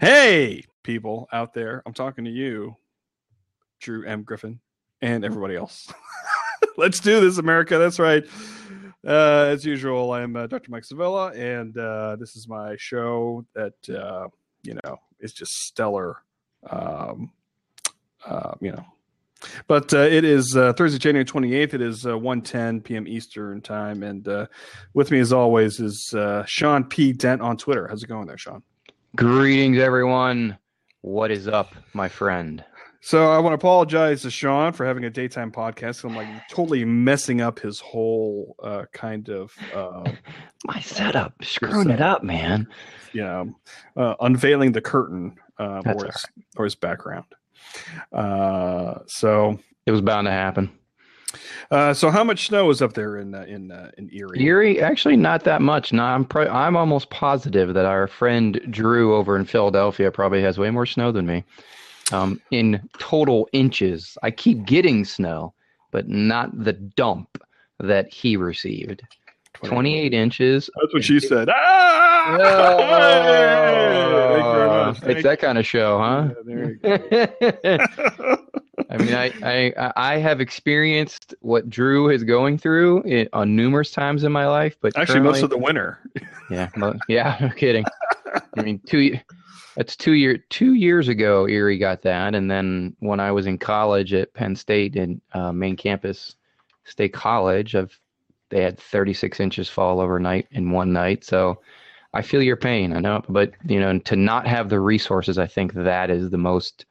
Hey, people out there, I'm talking to you, Drew M. Griffin, and everybody else. Let's do this, America. That's right. Uh, as usual, I'm uh, Dr. Mike Sevilla, and uh, this is my show that, uh, you know, is just stellar. Um, uh, you know, but uh, it is uh, Thursday, January 28th. It is uh, 1.10 p.m. Eastern time. And uh, with me, as always, is uh, Sean P. Dent on Twitter. How's it going there, Sean? Greetings, everyone. What is up, my friend? So I want to apologize to Sean for having a daytime podcast. I'm like totally messing up his whole uh, kind of, uh, My setup, screwing it up, man. you know, uh, unveiling the curtain uh, or, his, or his background. Uh, so, It was bound to happen. Uh, so how much snow is up there in uh, in uh, in Erie? Erie, actually, not that much. No, I'm pro- I'm almost positive that our friend Drew over in Philadelphia probably has way more snow than me. Um, in total inches, I keep getting snow, but not the dump that he received. 28 inches. That's what she said. Ah! Hey! Thank you very much. it's that kind of show, huh? Yeah, there you go. I mean, I, I I have experienced what Drew is going through i on numerous times in my life, but Actually, most of the winter. yeah, mo- yeah, no kidding. I mean, two that's two year two years ago. Erie got that, and then when I was in college at Penn State in uh, main campus, State College, I've they had 36 inches fall overnight in one night. So I feel your pain. I know, but you know, to not have the resources, I think that is the most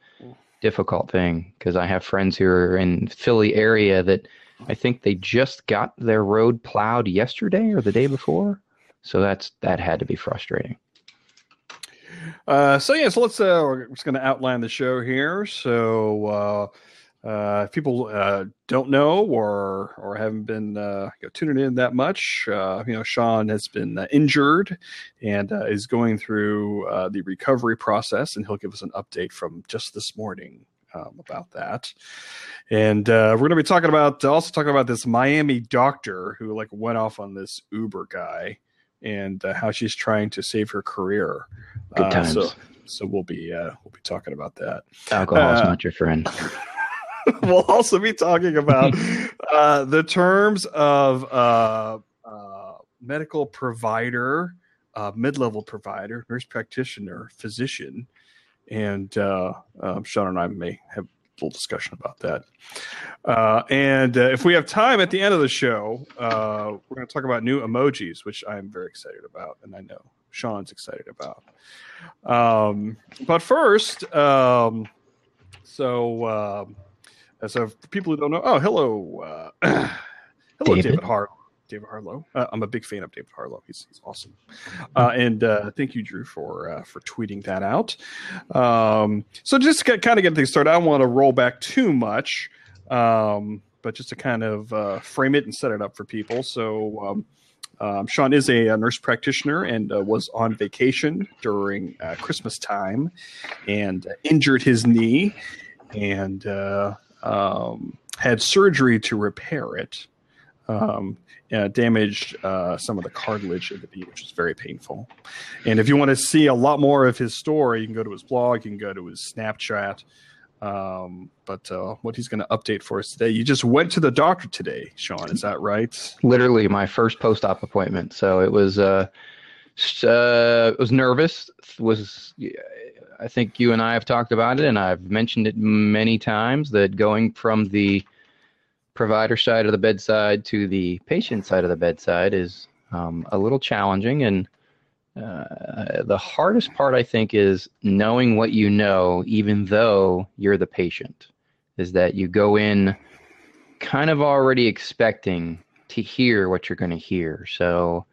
difficult thing because I have friends who are in Philly area that I think they just got their road plowed yesterday or the day before. So that's that had to be frustrating. Uh, so yeah, so let's uh, we're just going to outline the show here. So uh, uh, if people uh, don't know or or haven't been uh, you know, tuning in that much, uh, you know, Sean has been uh, injured and uh, is going through uh, the recovery process, and he'll give us an update from just this morning. Um, about that, and uh, we're going to be talking about also talking about this Miami doctor who like went off on this Uber guy, and uh, how she's trying to save her career. Good Uh, times. so, so we'll be uh, we'll be talking about that. Alcohol uh, not your friend. we'll also be talking about uh, the terms of uh, uh, medical provider, uh, mid-level provider, nurse practitioner, physician, and uh, um, Sean and I may have a little discussion about that. Uh, and if we have time at the end of the show, we're going to talk about new emojis, which I'm very excited about, and I know Sean's excited about. Um, but first, um, so. Um, uh, so for people who don't know, oh, hello, uh, hello, David, David. Har- David Harlow. Uh, I'm a big fan of David Harlow. He's, he's awesome. Uh, and uh, thank you, Drew, for uh, for tweeting that out. Um, so just to kind of get things started, I don't want to roll back too much, um, but just to kind of uh, frame it and set it up for people. So. Um, um, Sean is a, a nurse practitioner and uh, was on vacation during uh, Christmas time and uh, injured his knee and uh, um, had surgery to repair it. Um, uh, damaged uh, some of the cartilage in the knee, which was very painful. And if you want to see a lot more of his story, you can go to his blog, you can go to his Snapchat. Um, but uh, what he's going to update for us today, you just went to the doctor today, Sean. Is that right? Literally my first post-op appointment. So it was uh, uh was nervous. Was I think you and I have talked about it, and I've mentioned it many times that going from the provider side of the bedside to the patient side of the bedside is um, a little challenging. And uh, the hardest part, I think, is knowing what you know, even though you're the patient, is that you go in kind of already expecting to hear what you're going to hear. So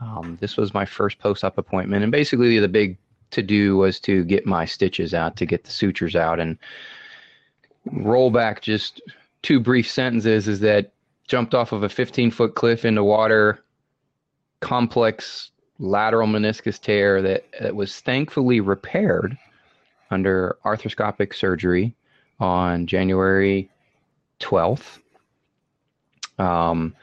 um, this was my first post-op appointment, and basically the big to do was to get my stitches out, to get the sutures out, and roll back just two brief sentences. Is that jumped off of a 15 foot cliff into water, complex lateral meniscus tear that, that was thankfully repaired under arthroscopic surgery on January 12th. Um,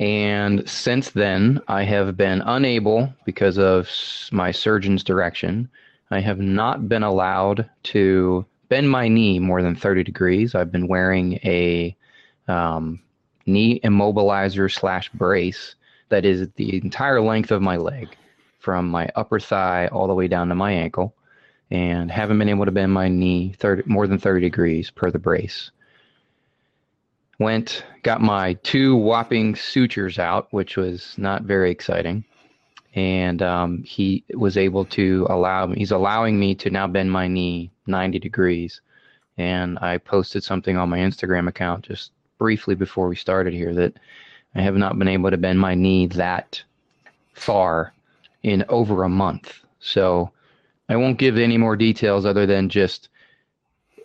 and since then, I have been unable, because of my surgeon's direction, I have not been allowed to bend my knee more than 30 degrees. I've been wearing a um, knee immobilizer slash brace that is the entire length of my leg from my upper thigh all the way down to my ankle and haven't been able to bend my knee 30, more than 30 degrees per the brace. Went, got my two whopping sutures out, which was not very exciting. And um, he was able to allow he's allowing me to now bend my knee 90 degrees. And I posted something on my Instagram account just briefly before we started here that I have not been able to bend my knee that far in over a month. So I won't give any more details other than just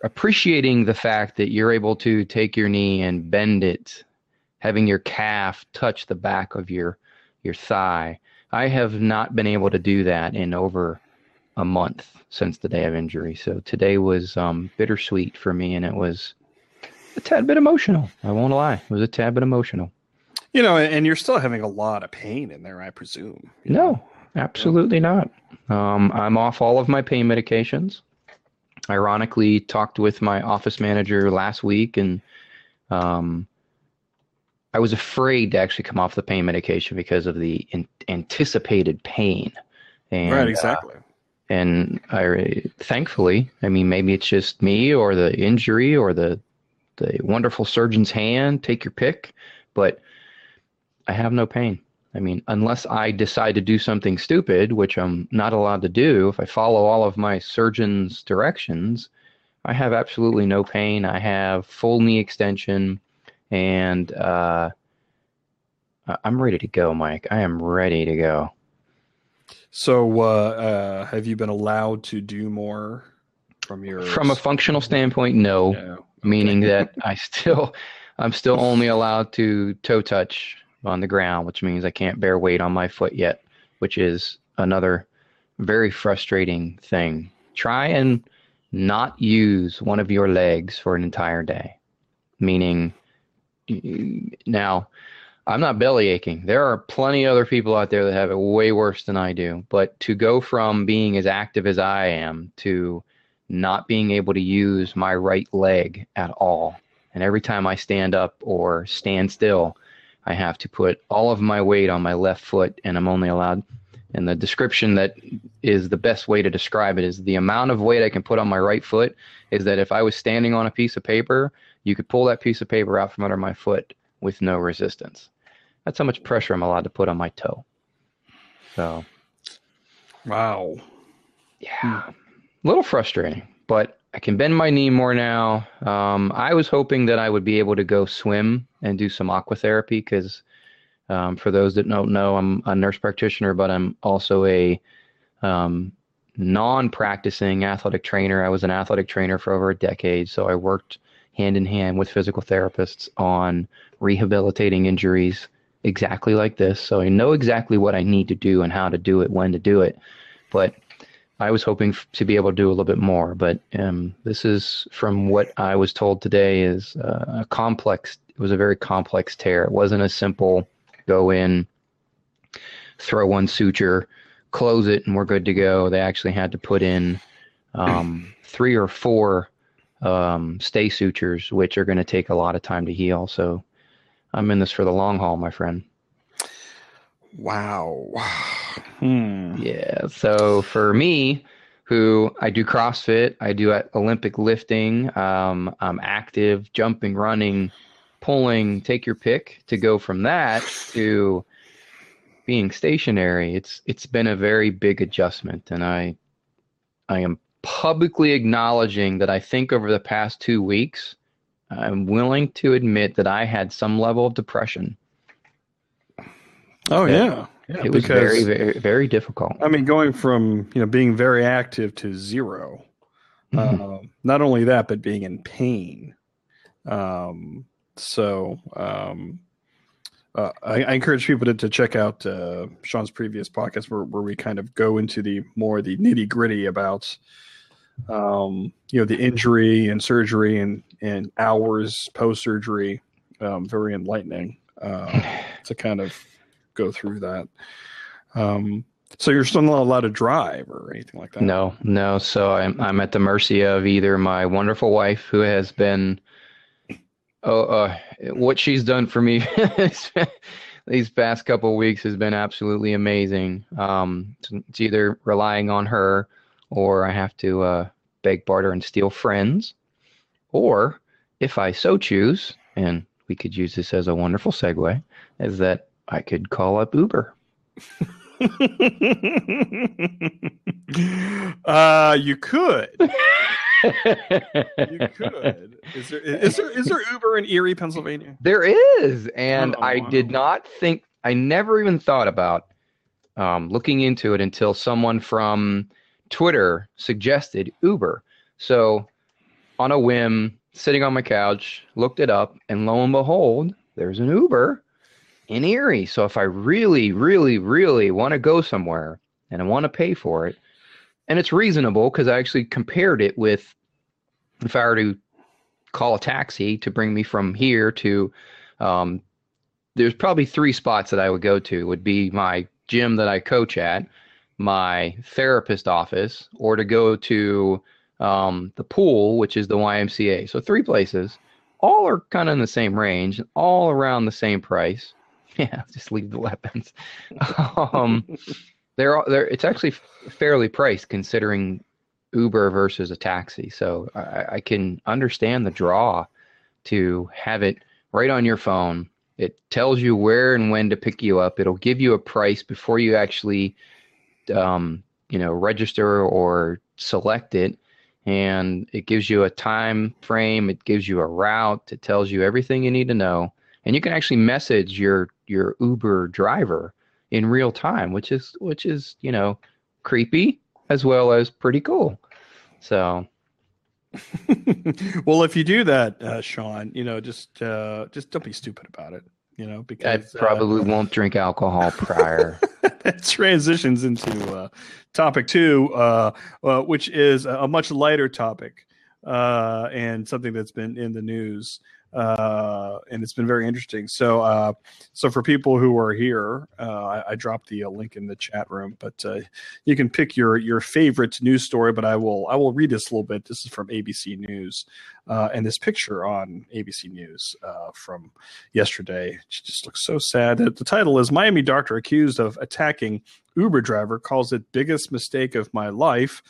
appreciating the fact that you're able to take your knee and bend it, having your calf touch the back of your your thigh. I have not been able to do that in over a month since the day of injury. So today was um, bittersweet for me, and it was a tad bit emotional. I won't lie; it was a tad bit emotional. You know, and you're still having a lot of pain in there, I presume. No, absolutely not. Um, I'm off all of my pain medications. Ironically, talked with my office manager last week, and um, I was afraid to actually come off the pain medication because of the in- anticipated pain. And, right, exactly. Uh, and I, thankfully, I mean, maybe it's just me or the injury or the the wonderful surgeon's hand. Take your pick, but I have no pain. I mean, unless I decide to do something stupid, which I'm not allowed to do, if I follow all of my surgeon's directions, I have absolutely no pain. I have full knee extension, and uh, I'm ready to go, Mike. I am ready to go. So, uh, uh, have you been allowed to do more from your? From a functional standpoint, no. no. Meaning that I still, I'm still only allowed to toe touch on the ground, which means I can't bear weight on my foot yet, which is another very frustrating thing. Try and not use one of your legs for an entire day. Meaning, now, I'm not belly aching. There are plenty of other people out there that have it way worse than I do. But to go from being as active as I am to not being able to use my right leg at all, and every time I stand up or stand still, I have to put all of my weight on my left foot, and I'm only allowed. And the description that is the best way to describe it is the amount of weight I can put on my right foot is that if I was standing on a piece of paper, you could pull that piece of paper out from under my foot with no resistance. That's how much pressure I'm allowed to put on my toe. So, wow. Yeah. A little frustrating, but I can bend my knee more now. Um, I was hoping that I would be able to go swim and do some aqua therapy because, um, for those that don't know, I'm a nurse practitioner, but I'm also a um, non-practicing athletic trainer. I was an athletic trainer for over a decade, so I worked hand in hand with physical therapists on rehabilitating injuries exactly like this. So I know exactly what I need to do and how to do it, when to do it. But I was hoping to be able to do a little bit more, but um, this is from what I was told today is uh, a complex. It was a very complex tear. It wasn't a simple go in, throw one suture, close it, and we're good to go. They actually had to put in um, three or four um, stay sutures, which are going to take a lot of time to heal. So I'm in this for the long haul, my friend. Wow. Hmm. Yeah. So for me, who I do CrossFit, I do Olympic lifting, um, I'm active, jumping, running, pulling, take your pick. To go from that to being stationary, it's it's been a very big adjustment, and I I am publicly acknowledging that I think over the past two weeks, I'm willing to admit that I had some level of depression. Oh yeah. Yeah, it was because, very, very, very difficult. I mean, going from you know being very active to 0 mm-hmm. uh, not only that, but being in pain. Um, so um, uh, I, I, encourage people to, to check out uh, Sean's previous podcast where, where we kind of go into the more the nitty gritty about um, you know the injury and surgery and and hours post surgery. Um, very enlightening uh, to kind of go through that. Um, So you're still not allowed to drive or anything like that. No, no. So I'm I'm at the mercy of either my wonderful wife, who has been, oh, uh, what she's done for me these past couple weeks has been absolutely amazing. Um, it's, it's either relying on her, or I have to uh, beg, barter, and steal friends, or if I so choose, and we could use this as a wonderful segue, is that I could call up Uber. uh, you could. you could. Is there is there is there Uber in Erie, Pennsylvania? There is, and oh, I wow. did not think. I never even thought about um, looking into it until someone from Twitter suggested Uber. So, on a whim, sitting on my couch, looked it up, and lo and behold, there's an Uber in Erie. So if I really, really, really want to go somewhere and I want to pay for it, and it's reasonable because I actually compared it with if I were to call a taxi to bring me from here to, um, there's probably three spots that I would go to. Would be my gym that I coach at, my therapist office, or to go to um, the pool, which is the YMCA. So three places. All are kind of in the same range, all around the same price. Yeah, just leave the weapons. um, they're they're it's actually fairly priced considering Uber versus a taxi. So I, I can understand the draw to have it right on your phone. It tells you where and when to pick you up. It'll give you a price before you actually, um, you know, register or select it, and it gives you a time frame. It gives you a route. It tells you everything you need to know, and you can actually message your your Uber driver in real time, which is which is you know creepy as well as pretty cool. So. well, if you do that, uh, Sean, you know, just uh, just don't be stupid about it. You know, because I probably uh, won't drink alcohol prior. that transitions into uh, topic two, uh, uh, which is a much lighter topic and something that's been in the news uh, and it's been very interesting. So, uh, so for people who are here, uh, I, I, dropped the uh, link in the chat room, but uh, you can pick your your favorite news story. But I will I will read this a little bit. This is from ABC News, uh, and this picture on ABC News from yesterday she just looks so sad. The title is Miami doctor accused of attacking Uber driver calls it biggest mistake of my life.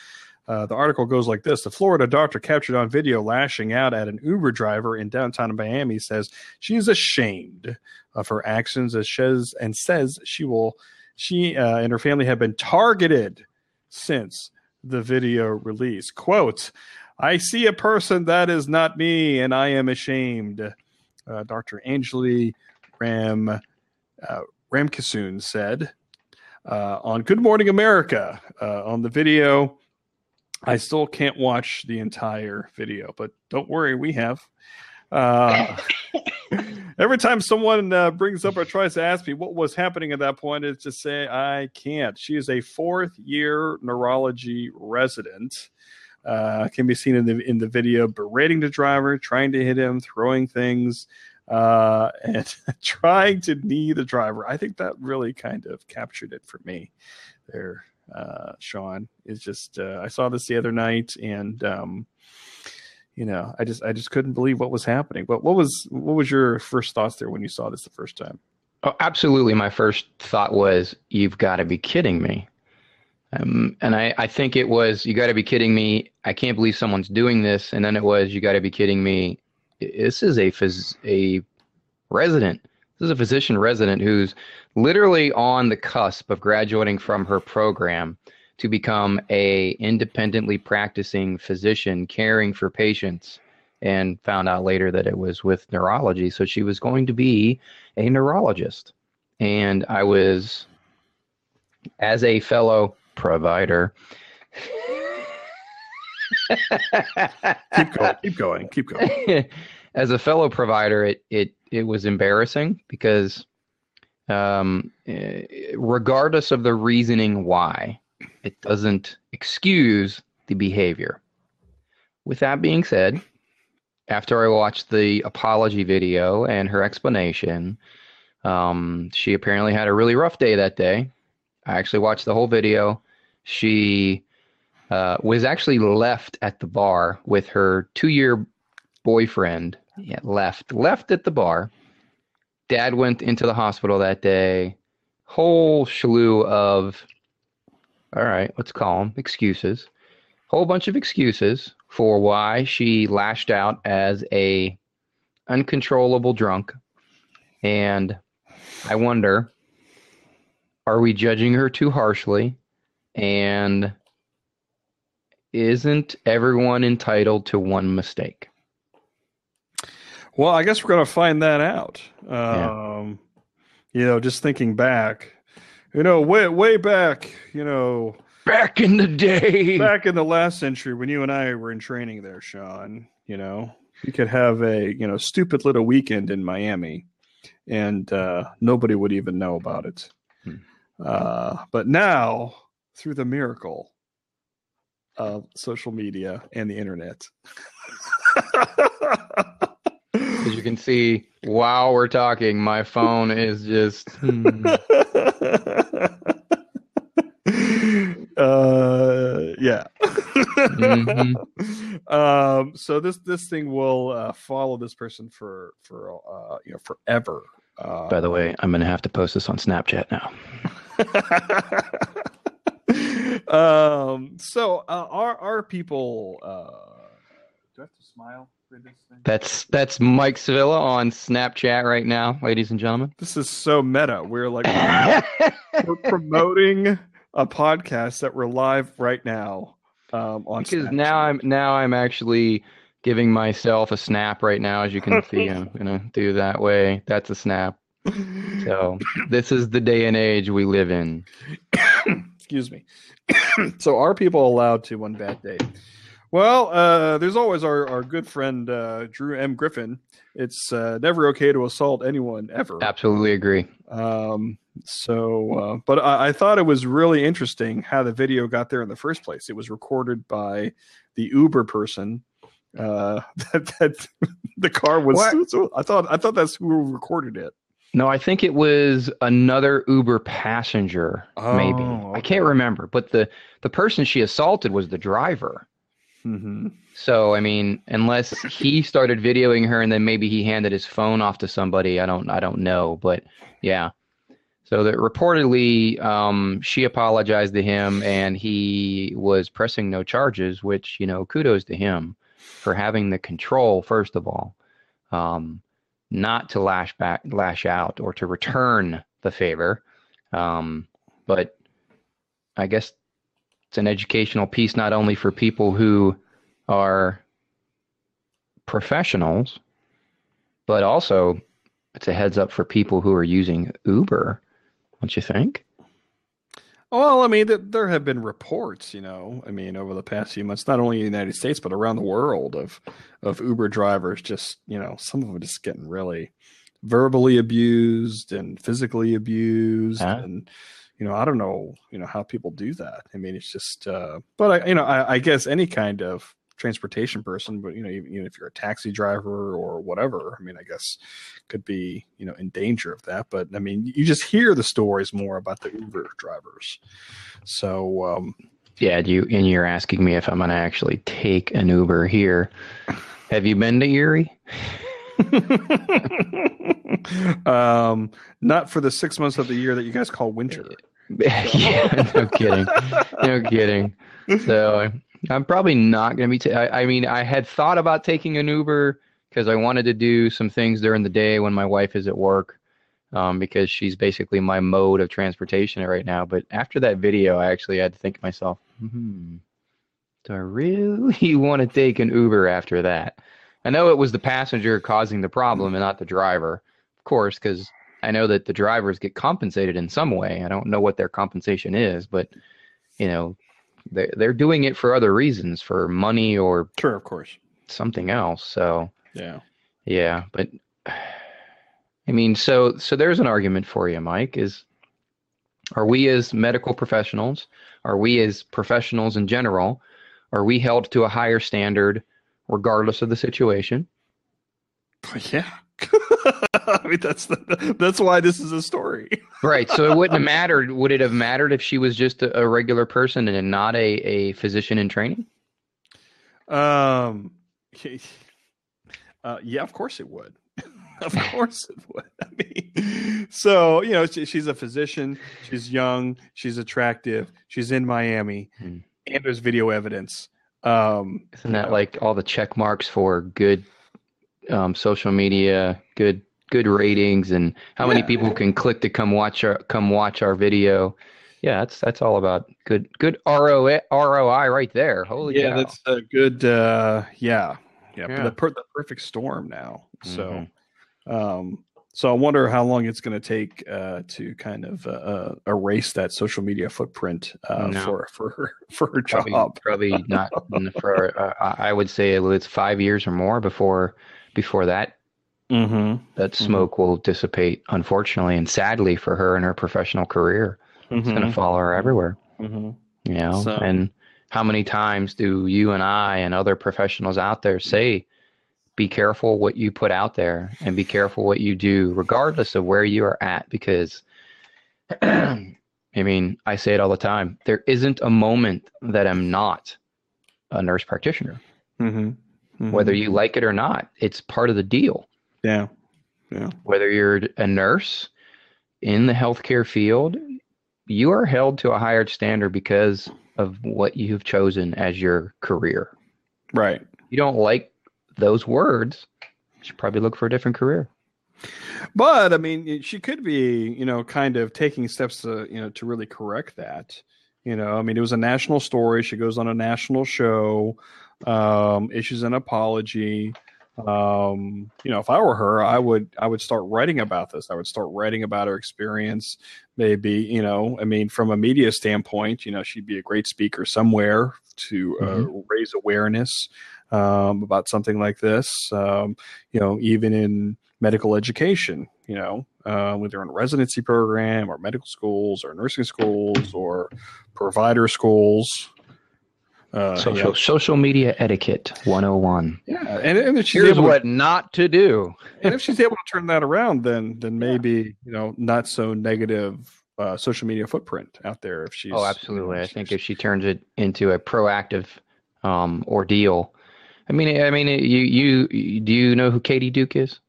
Uh, the article goes like this The Florida doctor captured on video lashing out at an Uber driver in downtown Miami says she's ashamed of her actions as says, and says she will she uh, and her family have been targeted since the video release. Quote, I see a person that is not me and I am ashamed. Uh, Dr. Anjali Ram uh, said uh, on Good Morning America uh, on the video I still can't watch the entire video, but don't worry, we have. Uh, every time someone uh, brings up or tries to ask me what was happening at that point, it's to say I can't. She is a fourth year neurology resident. Uh, can be seen in the in the video berating the driver, trying to hit him, throwing things, uh, and trying to knee the driver. I think that really kind of captured it for me. There, uh, Sean. Is just uh, I saw this the other night, and um, you know, I just I just couldn't believe what was happening. But what was what was your first thoughts there when you saw this the first time? Oh, absolutely. My first thought was, "You've got to be kidding me." Um, and I, I think it was, "You got to be kidding me." I can't believe someone's doing this. And then it was, "You got to be kidding me." This is a phys- a resident this is a physician resident who's literally on the cusp of graduating from her program to become a independently practicing physician caring for patients and found out later that it was with neurology. So she was going to be a neurologist. And i was as a fellow provider keep going keep going keep going. as a fellow provider it it it was embarrassing because um, eh, regardless of the reasoning why, it doesn't excuse the behavior. With that being said, after I watched the apology video and her explanation, um, she apparently had a really rough day that day. I actually watched the whole video. She uh, was actually left at the bar with her two-year boyfriend. Yeah, left left at the bar. Dad went into the hospital that day. Whole slew of, all right, let's call them excuses. Whole bunch of excuses for why she lashed out as a uncontrollable drunk. And I wonder, are we judging her too harshly? And isn't everyone entitled to one mistake? Well, I guess we're going to find that out. Yeah. Um, You know, just thinking back, you know, way way back, you know, Back in the day. back in the last century when you and I were in training there, Sean. You know, you could have a you know stupid little weekend in Miami, and uh, nobody would even know about it. Hmm. Uh, but now, through the miracle of social media and the internet. As you can see, while we're talking, my phone is just. hmm. uh yeah Mhm. um so this this thing will uh follow this person for for uh you know forever uh By the way, I'm going to have to post this on Snapchat now. um so uh are are people uh do i have to smile for this thing That's that's Mike Sevilla on Snapchat right now, ladies and gentlemen. this is so meta we're like we're promoting a podcast that we're live right now um on because Snapchat. now I'm now I'm actually giving myself a snap right now, as you can see. I'm gonna do that way. That's a snap. So this is the day and age we live in. excuse me so are people allowed to one bad date well uh there's always our, our good friend uh drew m. Griffin. It's uh never okay to assault anyone ever. Absolutely agree. um so uh but I, I thought it was really interesting how the video got there in the first place. It was recorded by the uber person uh that, that the car was so i thought i thought that's who recorded it. No, I think it was another Uber passenger, maybe. Oh, I can't remember, but the the person she assaulted was the driver. Mm-hmm. So I mean, unless he started videoing her and then maybe he handed his phone off to somebody, I don't I don't know, but yeah. So that reportedly, um, she apologized to him and he was pressing no charges, which you know, kudos to him for having the control first of all, um, not to lash back, lash out, or to return the favor. Um, but I guess it's an educational piece not only for people who are professionals, but also it's a heads up for people who are using Uber, don't you think? Well, I mean, th- there have been reports, you know, I mean, over the past few months, not only in the United States but around the world, of of Uber drivers just, you know, some of them just getting really verbally abused and physically abused, Huh? and you know, I don't know, you know, how people do that. I mean, it's just, uh, but I, you know, I, I guess any kind of transportation person, but you know, even, even if you're a taxi driver or whatever, I mean, I guess could be, you know, in danger of that. But I mean, you just hear the stories more about the Uber drivers. So, um, Yeah, you and you're asking me if I'm going to actually take an Uber here. Have you been to Erie? um, not for the six months of the year that you guys call winter. yeah, no kidding. No kidding. So I'm probably not going to be. I mean, I had thought about taking an Uber because I wanted to do some things during the day when my wife is at work, um, because she's basically my mode of transportation right now. But after that video, I actually had to think to myself, hmm, do I really want to take an Uber after that? I know it was the passenger causing the problem and not the driver, of course, because I know that the drivers get compensated in some way. I don't know what their compensation is, but you know, they they're doing it for other reasons, for money or Sure, of course. something else. So Yeah. yeah, but I mean, so so there's an argument for you, Mike. Is are we as medical professionals, are we as professionals in general, are we held to a higher standard regardless of the situation? Yeah. I mean, that's the, that's why this is a story. right. So it wouldn't have mattered. Would it have mattered if she was just a, a regular person and not a, a physician in training? Um, uh, yeah, of course it would. of course it would. I mean, so you know, she, she's a physician. She's young. She's attractive. She's in Miami, hmm. and there's video evidence. Um, Isn't that like all the check marks for good um, social media, good good ratings, and how yeah. many people can click to come watch our come watch our video? Yeah, that's that's all about good good ROI ROI right there. Holy yeah, cow. that's a good. Uh, yeah, yeah, yeah. The, per, the perfect storm now. So, mm-hmm. um, so I wonder how long it's going to take uh, to kind of uh, uh, erase that social media footprint uh, no. for for her for her probably, job. Probably not for. Uh, I would say it's five years or more before before that. Mm-hmm. That mm-hmm. smoke mm-hmm. will dissipate, unfortunately, and sadly for her and her professional career. It's going to mm-hmm. follow her everywhere. Mm-hmm. You know, so. and how many times do you and I and other professionals out there say, be careful what you put out there and be careful what you do, regardless of where you are at, because I mean, I say it all the time. There isn't a moment that I'm not a nurse practitioner. Mm-hmm. Mm-hmm. Whether you like it or not, it's part of the deal. Yeah. Yeah. Whether you're a nurse in the healthcare field, you are held to a higher standard because of what you've chosen as your career. Right. You don't like those words, should probably look for a different career. But I mean, she could be, you know, kind of taking steps to, you know, to really correct that. You know, I mean, it was a national story. She goes on a national show, um, issues an apology um you know if i were her i would i would start writing about this i would start writing about her experience maybe you know i mean from a media standpoint you know she'd be a great speaker somewhere to uh, mm-hmm. raise awareness um, about something like this um, you know even in medical education you know uh, whether in residency program or medical schools or nursing schools or provider schools uh, social yeah. social media etiquette 101. Yeah, and, and if she's here's what to, not to do. and if she's able to turn that around, then then maybe yeah. you know not so negative uh, social media footprint out there. If she's oh, absolutely. You know, I think if she turns it into a proactive um, ordeal. I mean, I mean, you you do you know who Katie Duke is?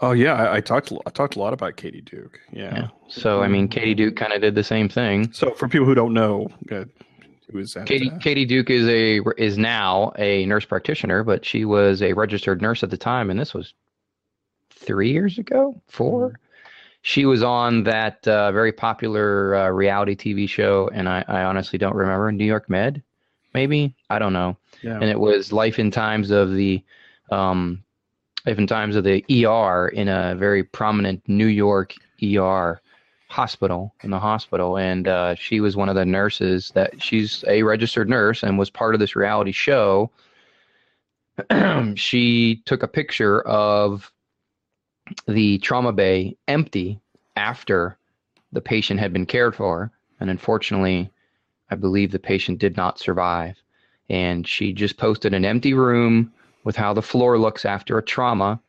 Oh yeah, I, I, talked I talked a lot about Katie Duke. Yeah. yeah. So I mean, Katie Duke kind of did the same thing. So for people who don't know, uh, who is that? Katie, Katie Duke is a is now a nurse practitioner, but she was a registered nurse at the time, and this was three years ago, 4 mm-hmm. She was on that uh, very popular uh, reality TV show, and I, I honestly don't remember New York Med, maybe I don't know. Yeah. And it was Life in Times of the um, Life in Times of the ER in a very prominent New York ER hospital in the hospital. And uh, she was one of the nurses that she's a registered nurse and was part of this reality show. She took a picture of the trauma bay empty after the patient had been cared for. And unfortunately i believe the patient did not survive and she just posted an empty room with how the floor looks after a trauma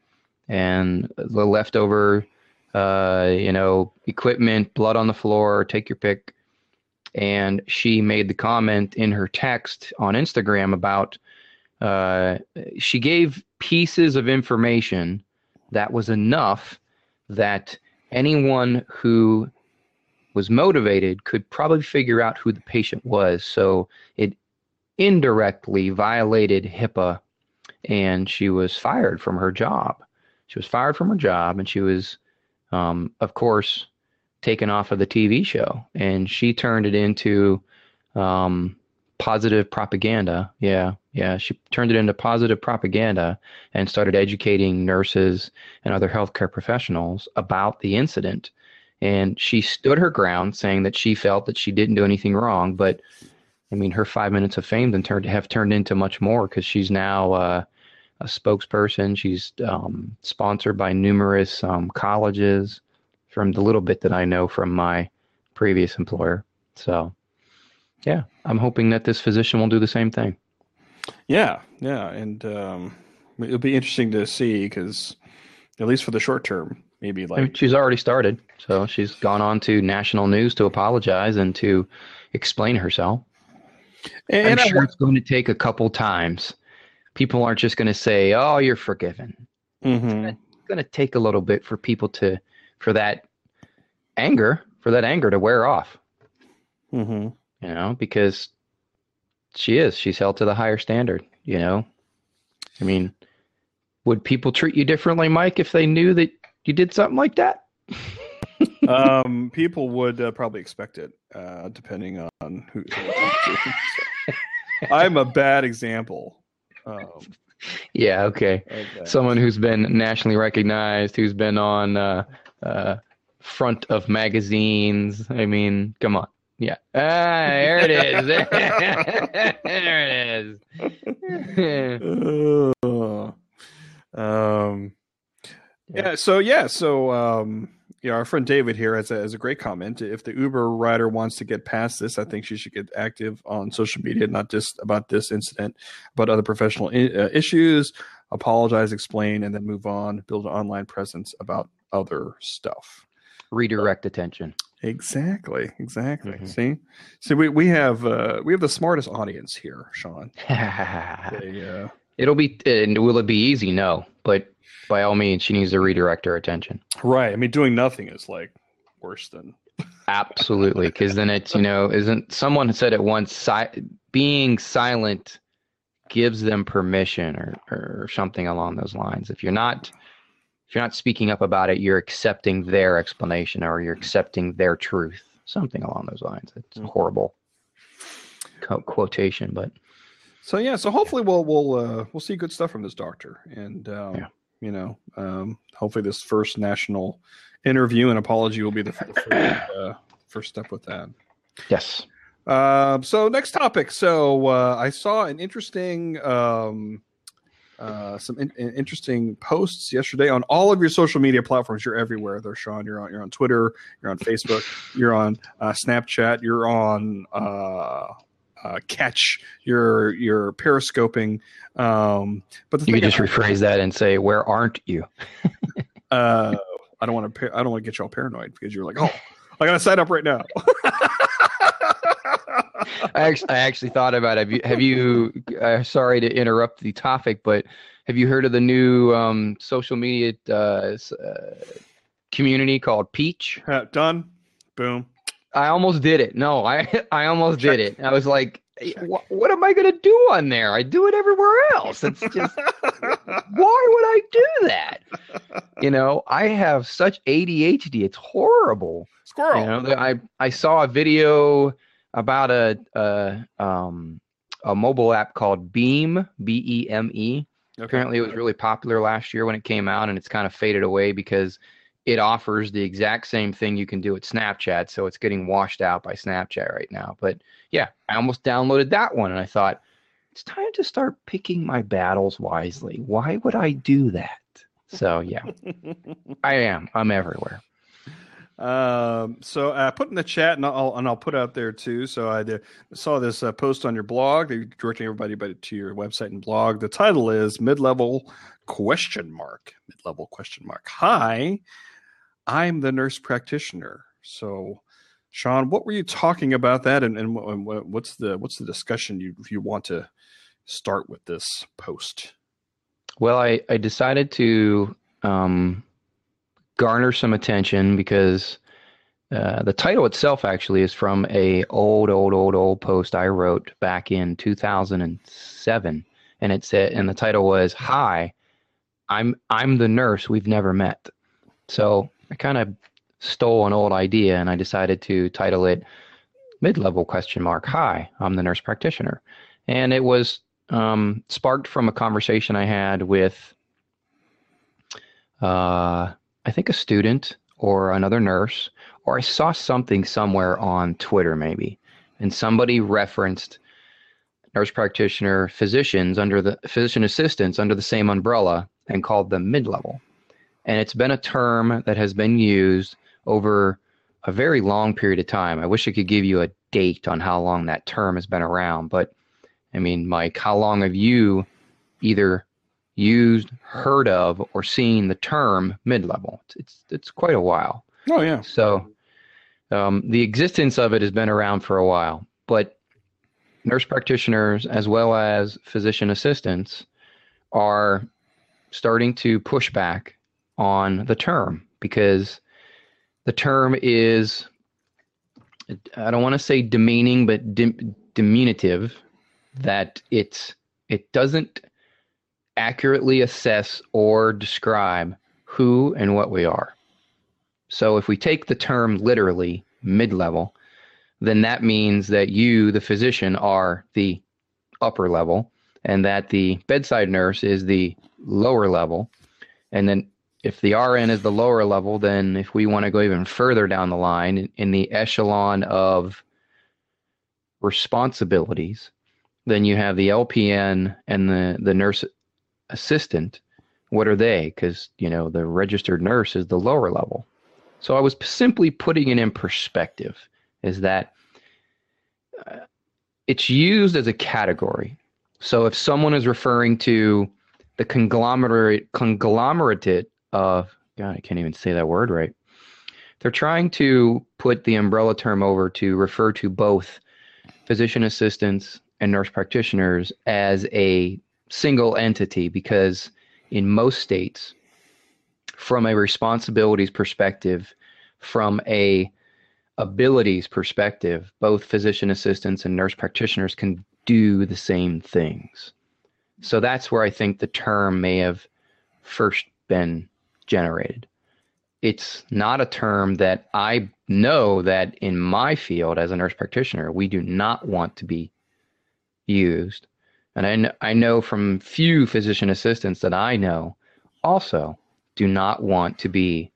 and the leftover uh, you know, equipment, blood on the floor, take your pick. And she made the comment in her text on Instagram about uh, she gave pieces of information that was enough that anyone who was motivated could probably figure out who the patient was. So it indirectly violated HIPAA and she was fired from her job. She was fired from her job and she was um, of course, taken off of the TV show, and she turned it into um, positive propaganda. Yeah, yeah, she turned it into positive propaganda and started educating nurses and other healthcare professionals about the incident. And she stood her ground, saying that she felt that she didn't do anything wrong. But I mean, her five minutes of fame then turned have turned into much more because she's now. Uh, a spokesperson. She's um, sponsored by numerous um, colleges from the little bit that I know from my previous employer. So, yeah, I'm hoping that this physician will do the same thing. Yeah, yeah, and um, it'll be interesting to see because at least for the short term. Maybe I like mean, she's already started, so she's gone on to national news to apologize and to explain herself. And, I'm sure it's going to take a couple times. People aren't just going to say, "Oh, you're forgiven." Mhm. It's going to take a little bit for people to, for that anger, for that anger to wear off. Mhm. You know, because she is. She's held to the higher standard. You know, I mean, would people treat you differently, Mike, if they knew that you did something like that? um, people would uh, probably expect it, uh, depending on who. who I'm a bad example. Um, Yeah. Okay. someone who's been nationally recognized, who's been on uh, uh, front of magazines. I mean, come on. Yeah. Ah, there it is. there it is. Um, yeah. So yeah. So um, yeah, our friend David here has a, has a great comment. If the Uber rider wants to get past this, I think she should get active on social media, not just about this incident, but other professional I- uh, issues. Apologize, explain, and then move on. Build an online presence about other stuff. Redirect attention. Exactly. Exactly. Mhm. See, see, we, we have uh, we have the smartest audience here, Sean. They, uh, It'll be. And will it be easy? No. But by all means, she needs to redirect her attention. Right. I mean, doing nothing is like worse than. Absolutely, because then it's you know isn't someone said it once si- being silent gives them permission or or something along those lines. If you're not if you're not speaking up about it, you're accepting their explanation or you're accepting their truth. Something along those lines. It's a Mhm. horrible co- quotation, but So yeah. So hopefully we'll we'll uh, we'll see good stuff from this doctor, and um, Yeah. You know, um, hopefully this first national interview and apology will be the, first, uh, first step with that. yes, Um, so next topic. So uh, I saw an interesting, um, uh, some in, in- interesting posts yesterday on all of your social media platforms. You're everywhere. There, Sean. You're on. You're on Twitter. You're on Facebook. You're on uh, Snapchat. You're on uh, Katch. You're you're periscoping. Um, but the you thing could just I- rephrase that and say, "Where aren't you?" uh, I don't want to. I don't want to get y'all paranoid because you're like, oh, I gotta sign up right now. I actually, I actually thought about it. Have you, have you uh, sorry to interrupt the topic, but have you heard of the new um, social media uh, uh, community called Peach? Uh, Done. Boom. I almost did it. No, I I almost Check. did it. I was like, what, what am I going to do on there? I do it everywhere else. It's just, why would I do that? You know, I have such ADHD. It's horrible. Squirrel. You know, I I saw a video about a a um a mobile app called Beme B E M E. Apparently, it was really popular last year when it came out, and it's kind of faded away because it offers the exact same thing you can do at Snapchat. So it's getting washed out by Snapchat right now. But yeah, I almost downloaded that one, and I thought it's time to start picking my battles wisely. Why would I do that? So yeah, I am. I'm everywhere. Um, so uh, put in the chat, and I'll and I'll put out there too. So I did, saw this uh, post on your blog. They're directing everybody to your website and blog. The title is mid level question mark mid level question mark. Hi, I'm the nurse practitioner. So, Sean, what were you talking about that, and and, what- and what- what's the what's the discussion you you want to start with this post? Well, I, I decided to um, garner some attention because uh, the title itself actually is from a old, old, old, old post I wrote back in 2007, and it said, and the title was "Hi, I'm I'm the nurse we've never met." So I kind of stole an old idea, and I decided to title it "Mid-level question mark Hi, I'm the nurse practitioner," and it was um, sparked from a conversation I had with, uh, I think, a student or another nurse, or I saw something somewhere on Twitter, maybe, and somebody referenced nurse practitioner physicians under the physician assistants under the same umbrella and called them mid-level. And it's been a term that has been used over a very long period of time. I wish I could give you a date on how long that term has been around, but I mean, Mike, how long have you either used, heard of, or seen the term mid-level. It's it's, it's quite a while. Oh yeah. So um, the existence of it has been around for a while, but nurse practitioners as well as physician assistants are starting to push back on the term because the term is I don't want to say demeaning, but dim- diminutive. That it's it doesn't accurately assess or describe who and what we are. So if we take the term literally, mid level, then that means that you, the physician, are the upper level, and that the bedside nurse is the lower level. And then if the RN is the lower level, then if we want to go even further down the line in the echelon of responsibilities, then you have the LPN and the, the nurse assistant. What are they? Because, you know, the registered nurse is the lower level. So I was simply putting it in perspective is that uh, it's used as a category. So if someone is referring to the conglomerate conglomerate of God, I can't even say that word right. They're trying to put the umbrella term over to refer to both physician assistants and nurse practitioners as a single entity because in most states from a responsibilities perspective from a abilities perspective both physician assistants and nurse practitioners can do the same things so that's where i think the term may have first been generated it's not a term that i know that in my field as a nurse practitioner we do not want to be used and I, kn- I know from few physician assistants that I know also do not want to be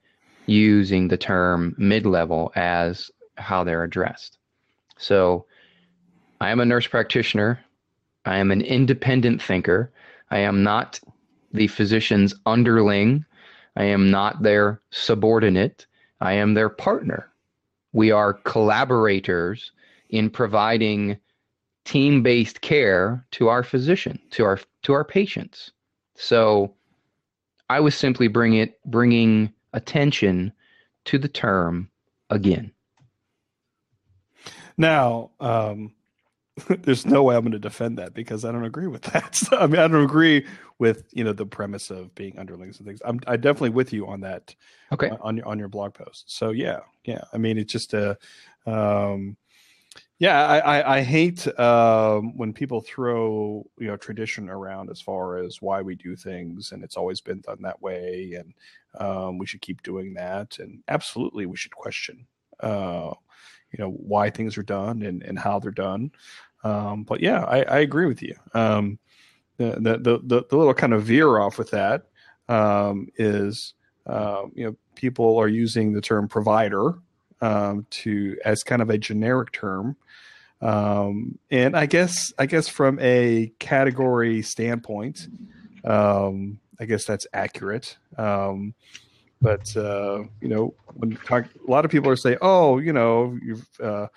using the term mid level as how they're addressed. So I am a nurse practitioner. I am an independent thinker. I am not the physician's underling. I am not their subordinate. I am their partner. We are collaborators in providing team-based care to our physician, to our to our patients. So I was simply bring it, bringing attention to the term again. Now, um, there's no way I'm going to defend that because I don't agree with that. So, I mean, I don't agree with you know the premise of being underlings and things. I'm I definitely with you on that. Okay. On your on your blog post. So yeah, yeah. I mean, it's just a. Um, yeah, I, I, I hate um, when people throw you know tradition around as far as why we do things, and it's always been done that way, and um, we should keep doing that, and absolutely we should question, uh, you know, why things are done and, and how they're done. Um, but yeah, I, I agree with you. Um, the, the, the the little kind of veer off with that um, is uh, you know people are using the term provider um, to as kind of a generic term. Um, and I guess I guess from a category standpoint, I guess that's accurate. Um, but uh, you know, when talk, a lot of people are saying, "Oh, you know, you uh,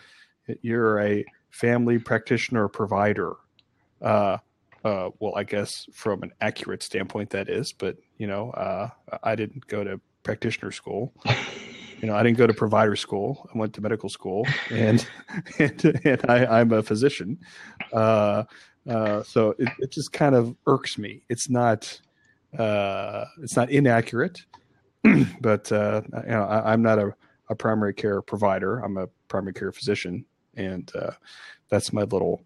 you're a family practitioner provider." Uh, uh, well, I guess from an accurate standpoint, that is. But you know, uh, I didn't go to practitioner school. you know, I didn't go to provider school. I went to medical school, and and, and I, am a physician. Uh, uh, so it, it just kind of irks me. It's not uh, it's not inaccurate, but uh, you know, I, am not a, a primary care provider. I'm a primary care physician, and uh, that's my little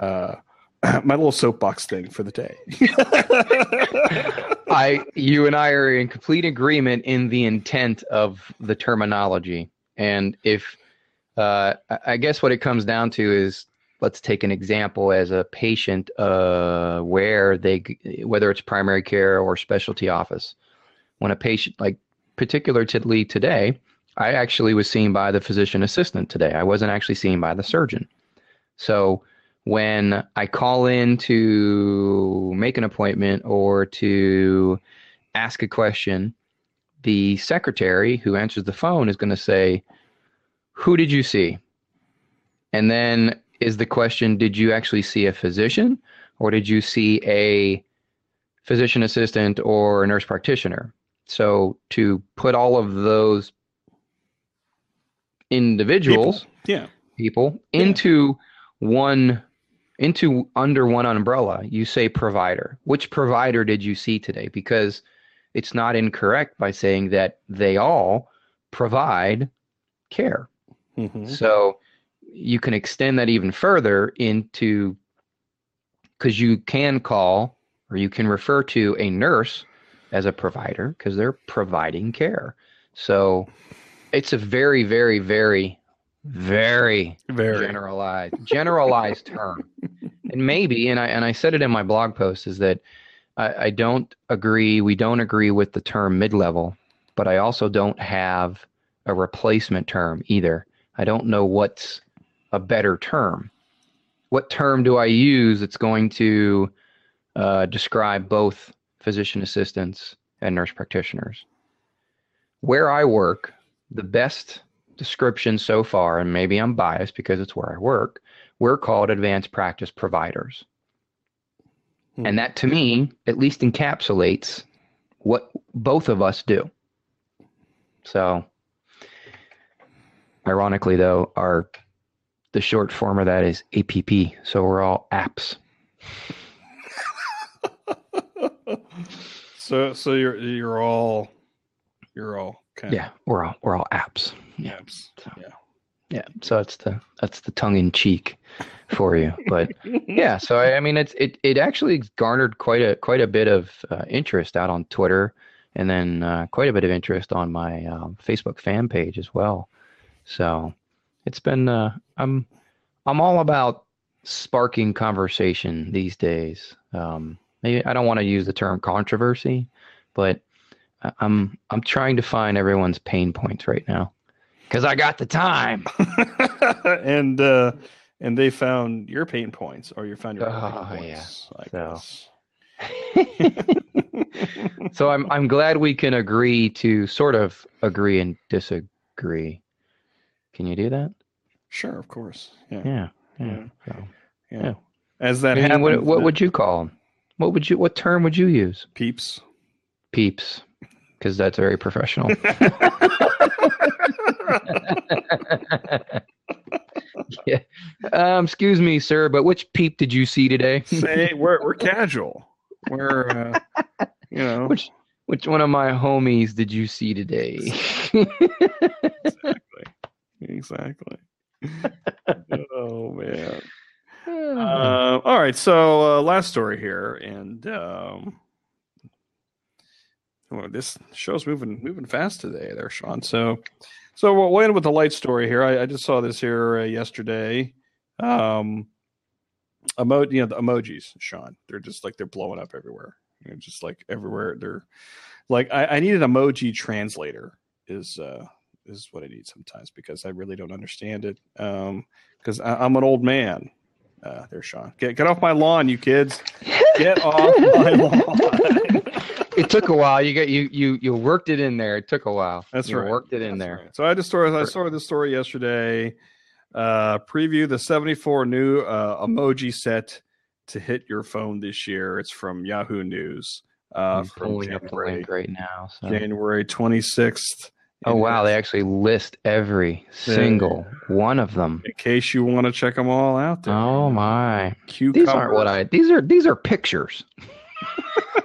uh, my little soapbox thing for the day. I, you and I are in complete agreement in the intent of the terminology, and if uh, I guess what it comes down to is let's take an example as a patient uh, where they whether it's primary care or specialty office when a patient like particularly today i actually was seen by the physician assistant today i wasn't actually seen by the surgeon so when I call in to make an appointment or to ask a question, the secretary who answers the phone is going to say, Who did you see? And then is the question, Did you actually see a physician or did you see a physician assistant or a nurse practitioner. So to put all of those individuals, People. Yeah. people, Yeah. into one into under one umbrella, you say provider. Which provider did you see today? Because it's not incorrect by saying that they all provide care. Mhm. So you can extend that even further into because you can call or you can refer to a nurse as a provider because they're providing care. So it's a very, very, very, very Very. generalized generalized term. And maybe, and I and I said it in my blog post, is that I, I don't agree. We don't agree with the term mid level, but I also don't have a replacement term either. I don't know what's a better term. What term do I use that's going to uh, describe both physician assistants and nurse practitioners? Where I work, the best description so far, and maybe I'm biased because it's where I work, we're called advanced practice providers. Hmm. And that to me at least encapsulates what both of us do. So, ironically, though, our the short form of that is APP. So we're all apps. so so you're you're all you're all kind Yeah, we're all we're all apps. Yeah. apps. So- Yeah. Yeah, so that's the that's the tongue in cheek for you. But yeah, so I, I mean, it's it it actually garnered quite a quite a bit of uh, interest out on Twitter, and then uh, quite a bit of interest on my um, Facebook fan page as well. So it's been uh, I'm I'm all about sparking conversation these days. Um, maybe I don't want to use the term controversy, but I- I'm I'm trying to find everyone's pain points right now because I got the time. and uh and they found your pain points or you found your Oh, pain yeah. points. I So. So I'm I'm glad we can agree to sort of agree and disagree. Can you do that? sure, of course. Yeah. Yeah. Yeah. Yeah. So, Yeah. Yeah. As that I mean, happens, what what uh, would you call 'em? What would you what term would you use? peeps? Peeps, because that's very professional. yeah. Um, excuse me, sir, but which peep did you see today? Say we're we're casual. We're uh, you know Which which one of my homies did you see today? exactly. oh man. All right, so uh, last story here, and um, well, this show's moving moving fast today, there, Sean. So, so we'll end with the light story here. I, I just saw this here uh, yesterday. Um, emo- you know, the emojis, Sean. They're just like they're blowing up everywhere. You know, just like everywhere. They're like I, I need an emoji translator. Is uh, is what I need sometimes because I really don't understand it. Um, because I'm an old man. Uh, there, Sean. Get get off my lawn, you kids. Get off my lawn. it took a while. You got you you you worked it in there. It took a while. That's you right. Worked it in That's there. right. So I just saw I saw this story yesterday. Uh, preview the 74 new uh, emoji set to hit your phone this year. It's from Yahoo News. Uh, I'm from pulling up the January, link right now. So. January 26th. Oh wow, they actually list every single one of them. In case you want to check them all out. There. Oh my. Cucumber. These aren't what I these are these are pictures.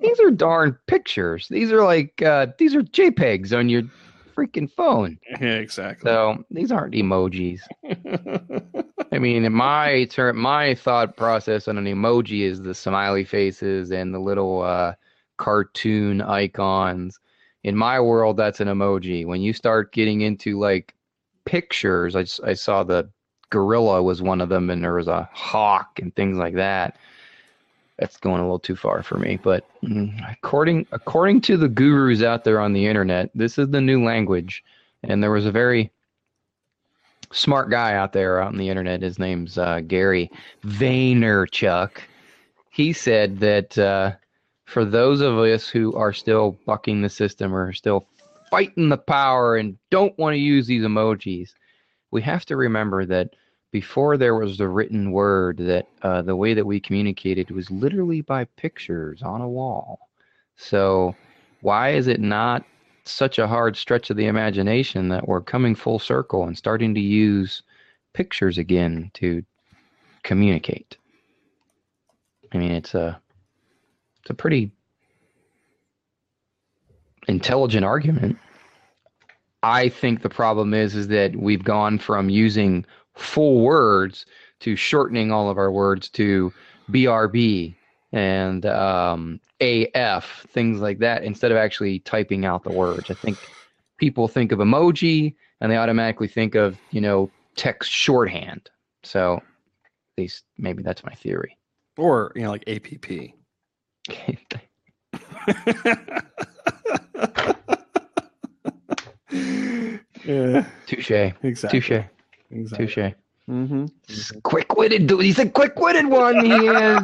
these are darn pictures. These are like uh these are JPEGs on your freaking phone. Yeah, exactly. So these aren't emojis. I mean, my term, my thought process on an emoji is the smiley faces and the little uh, cartoon icons. In my world, that's an emoji. When you start getting into like pictures, I saw the gorilla was one of them, and there was a hawk and things like that. That's going a little too far for me. But mm, according according to the gurus out there on the internet, this is the new language. And there was a very smart guy out there out on the internet. His name's uh, Gary Vaynerchuk. He said that uh, for those of us who are still bucking the system or still fighting the power and don't want to use these emojis, we have to remember that before there was the written word, that uh, the way that we communicated was literally by pictures on a wall. So, why is it not such a hard stretch of the imagination that we're coming full circle and starting to use pictures again to communicate? I mean, it's a it's a pretty intelligent argument. I think the problem is is that we've gone from using full words to shortening all of our words to BRB and um, AF, things like that, instead of actually typing out the words. I think people think of emoji and they automatically think of, you know, text shorthand. So at least maybe that's my theory. Or, you know, like APP. Yeah. Touche. Exactly. Touche. Exactly. Touche. Mm-hmm. Quick-witted dude. He's a quick-witted one. He is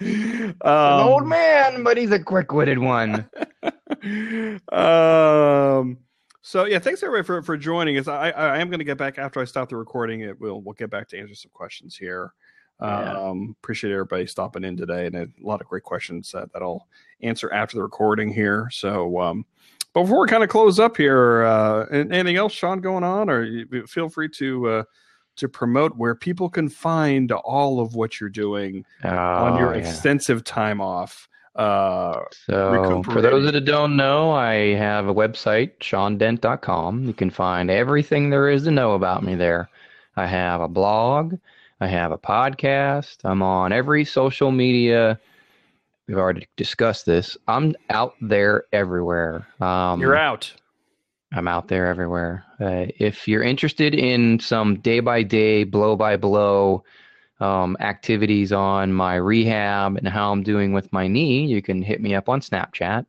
an old um, man, but he's a quick-witted one. um, so yeah, thanks everybody for, for joining us. I, I am going to get back after I stop the recording. It will we'll get back to answer some questions here. Yeah. Um, appreciate everybody stopping in today, and a lot of great questions uh, that I'll answer after the recording here. So, um, but before we kind of close up here, uh, anything else, Sean, going on, or you, feel free to uh, to promote where people can find all of what you're doing on your Oh, yeah. extensive time off. Uh, So, for those that don't know, I have a website, SeanDent.com. You can find everything there is to know about me there. I have a blog, I have a podcast, I'm on every social media. We've already discussed this. I'm out there everywhere. Um, you're out. I'm out there everywhere. Uh, if you're interested in some day by day, blow by blow um, activities on my rehab and how I'm doing with my knee, you can hit me up on Snapchat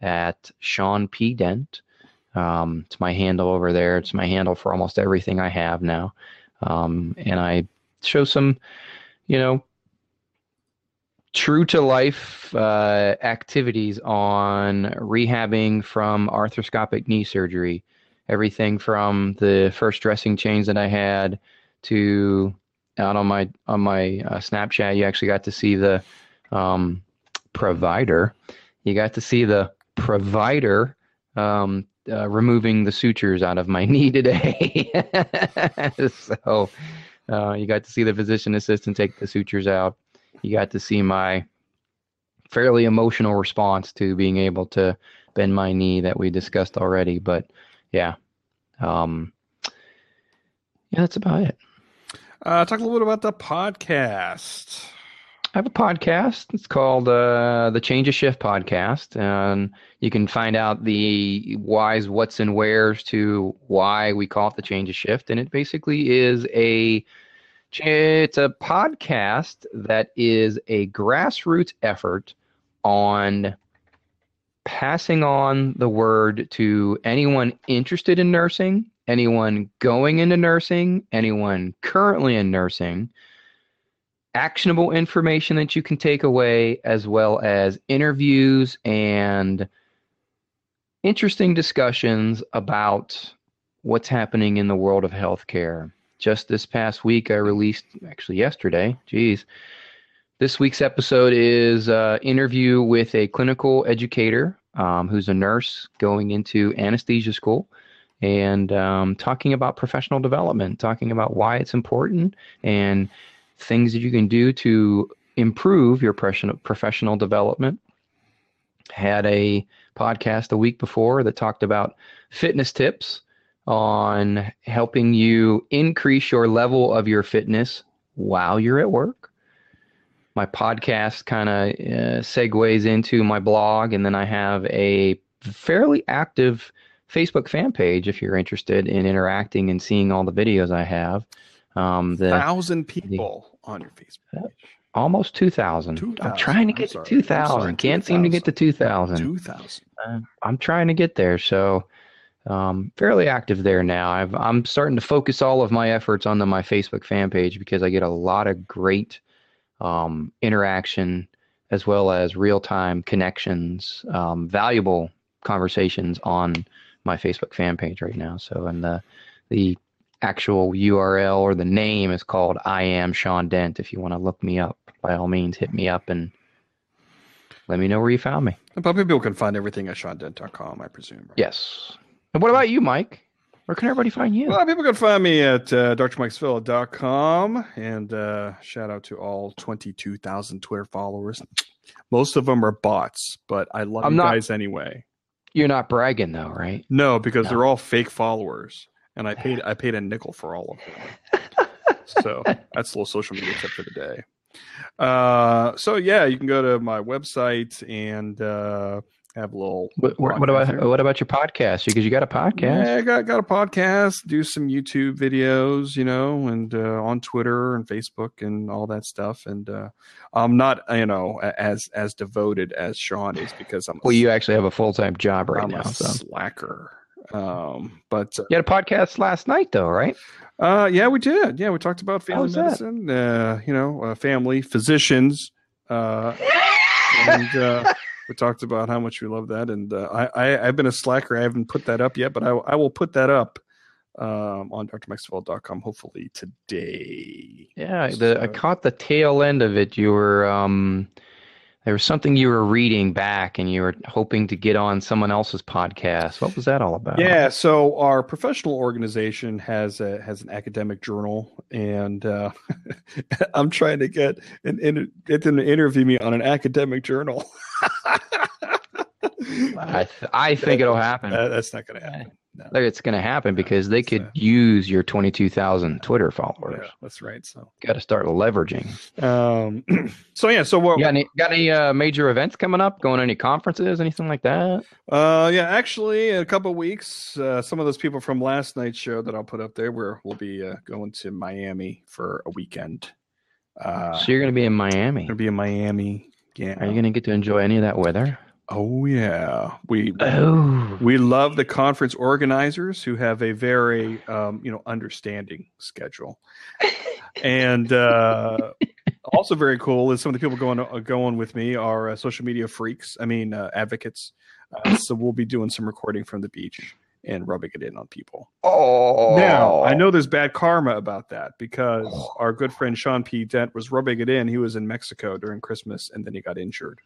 at Sean P. Dent. Um, it's my handle over there. It's my handle for almost everything I have now. Um, and I show some, you know, true to life uh, activities on rehabbing from arthroscopic knee surgery. Everything from the first dressing change that I had to out on my on my uh, Snapchat, you actually got to see the um, provider. You got to see the provider um, uh, removing the sutures out of my knee today. so uh, you got to see the physician assistant take the sutures out. You got to see my fairly emotional response to being able to bend my knee that we discussed already. But yeah, um, yeah, that's about it. Uh, talk a little bit about the podcast. I have a podcast. It's called uh, the Change of Shift podcast, and you can find out the whys, what's, and wheres to why we call it the Change of Shift. And it basically is a it's a podcast that is a grassroots effort on passing on the word to anyone interested in nursing, anyone going into nursing, anyone currently in nursing actionable information that you can take away, as well as interviews and interesting discussions about what's happening in the world of healthcare. Just this past week, I released, actually yesterday, geez. This week's episode is uh, interview with a clinical educator um, who's a nurse going into anesthesia school and um, talking about professional development, talking about why it's important and things that you can do to improve your professional development. Had a podcast a week before that talked about fitness tips on helping you increase your level of your fitness while you're at work. My podcast kind of uh, segues into my blog, and then I have a fairly active Facebook fan page if you're interested in interacting and seeing all the videos I have. Um, the Thousand people on your Facebook page. almost 2,000. 2,000. I'm trying to get to 2,000. Can't seem to get to 2,000. Two thousand. Uh, I'm trying to get there. So, um, fairly active there now. I've, I'm starting to focus all of my efforts onto my Facebook fan page because I get a lot of great um, interaction as well as real time connections, um, valuable conversations on my Facebook fan page right now. So, and the the actual URL or the name is called I am Sean Dent. If you want to look me up, by all means, hit me up and let me know where you found me. And probably people can find everything at seandent.com, I presume. Right? Yes. And what about you, Mike? Where can everybody find you? Well, people can find me at uh, drmikesevilla.com. And uh, shout out to all 22,000 Twitter followers. Most of them are bots, but I love I'm you not- guys anyway. You're not bragging though, right? No, because No. they're all fake followers, and I paid I paid a nickel for all of them. so that's a little social media tip for the day. Uh, so yeah, you can go to my website and uh, have a little. What, what, about there. what about your podcast? Because you got a podcast. Yeah, I got got a podcast, do some YouTube videos, you know, and uh, on Twitter and Facebook and all that stuff. And uh, I'm not, you know, as as devoted as Sean is because I'm a, Well, you actually have a full time job right I'm now. a So slacker. Um, but uh, you had a podcast last night, though, right? Uh, yeah, we did. Yeah, we talked about family medicine. Uh, you know, uh, family physicians. Uh, and uh, we talked about how much we love that. And uh, I, I, I've been a slacker. I haven't put that up yet, but I, I will put that up um, on drmikesevilla.com hopefully today. Yeah, the, I caught the tail end of it. You were um, there was something you were reading back, and you were hoping to get on someone else's podcast. What was that all about? Yeah, so our professional organization has a has an academic journal, and uh, I'm trying to get an inter- get them to interview me on an academic journal. I th- I think it'll happen. Uh, that's not going to happen. No. Like, It's going to happen because they could So- use your twenty two thousand Twitter followers. Yeah, that's right. So, Got to start leveraging. um, so yeah. So what? You got any got any uh, major events coming up? Going to any conferences? Anything like that? Uh, yeah. Actually, in a couple of weeks, uh, some of those people from last night's show that I'll put up there, where we'll be uh, going to Miami for a weekend. Uh, so you're going to be in Miami. gonna be in Miami. Yeah. Are you going to get to enjoy any of that weather? Oh yeah. We Oh, we love the conference organizers who have a very um, you know understanding schedule, and uh, also very cool is some of the people going uh, going with me are uh, social media freaks. I mean uh, advocates. Uh, so we'll be doing some recording from the beach and rubbing it in on people. oh. Now I know there's bad karma about that because our good friend Sean P. Dent was rubbing it in. He was in Mexico during Christmas and then he got injured.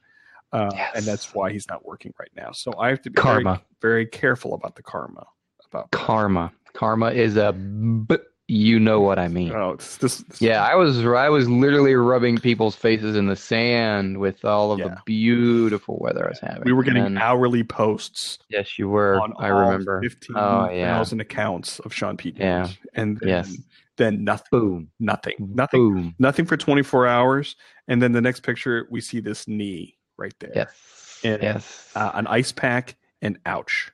Uh, Yes. And that's why he's not working right now. So I have to be very, Karma. very careful about the karma. About karma. Karma is a. B- you know what I mean. oh, it's this, this- Yeah, I was I was literally rubbing people's faces in the sand with all of Yeah. the beautiful weather I was having. we were getting And- hourly posts yes, you were. on I remember. 15,000 Oh, yeah. accounts of Sean P. Yeah. And then, Yes. then nothing, Boom. nothing, nothing, Boom. nothing for 24 hours. And then the next picture, we see this knee right there. Yes. And, yes. uh, an ice pack, and ouch.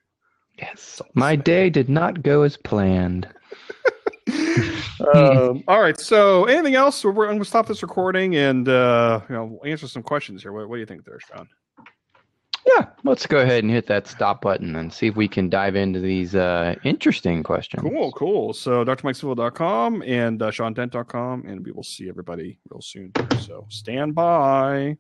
yes. My day did not go as planned. um, all right. So, anything else? We're, we're going to stop this recording and uh, you know answer some questions here. What, what do you think, there, Sean? Yeah, let's go ahead and hit that stop button and see if we can dive into these uh, interesting questions. Cool, cool. So, drmikesevilla.com and uh, SeanDent.com, and we will see everybody real soon. So, stand by.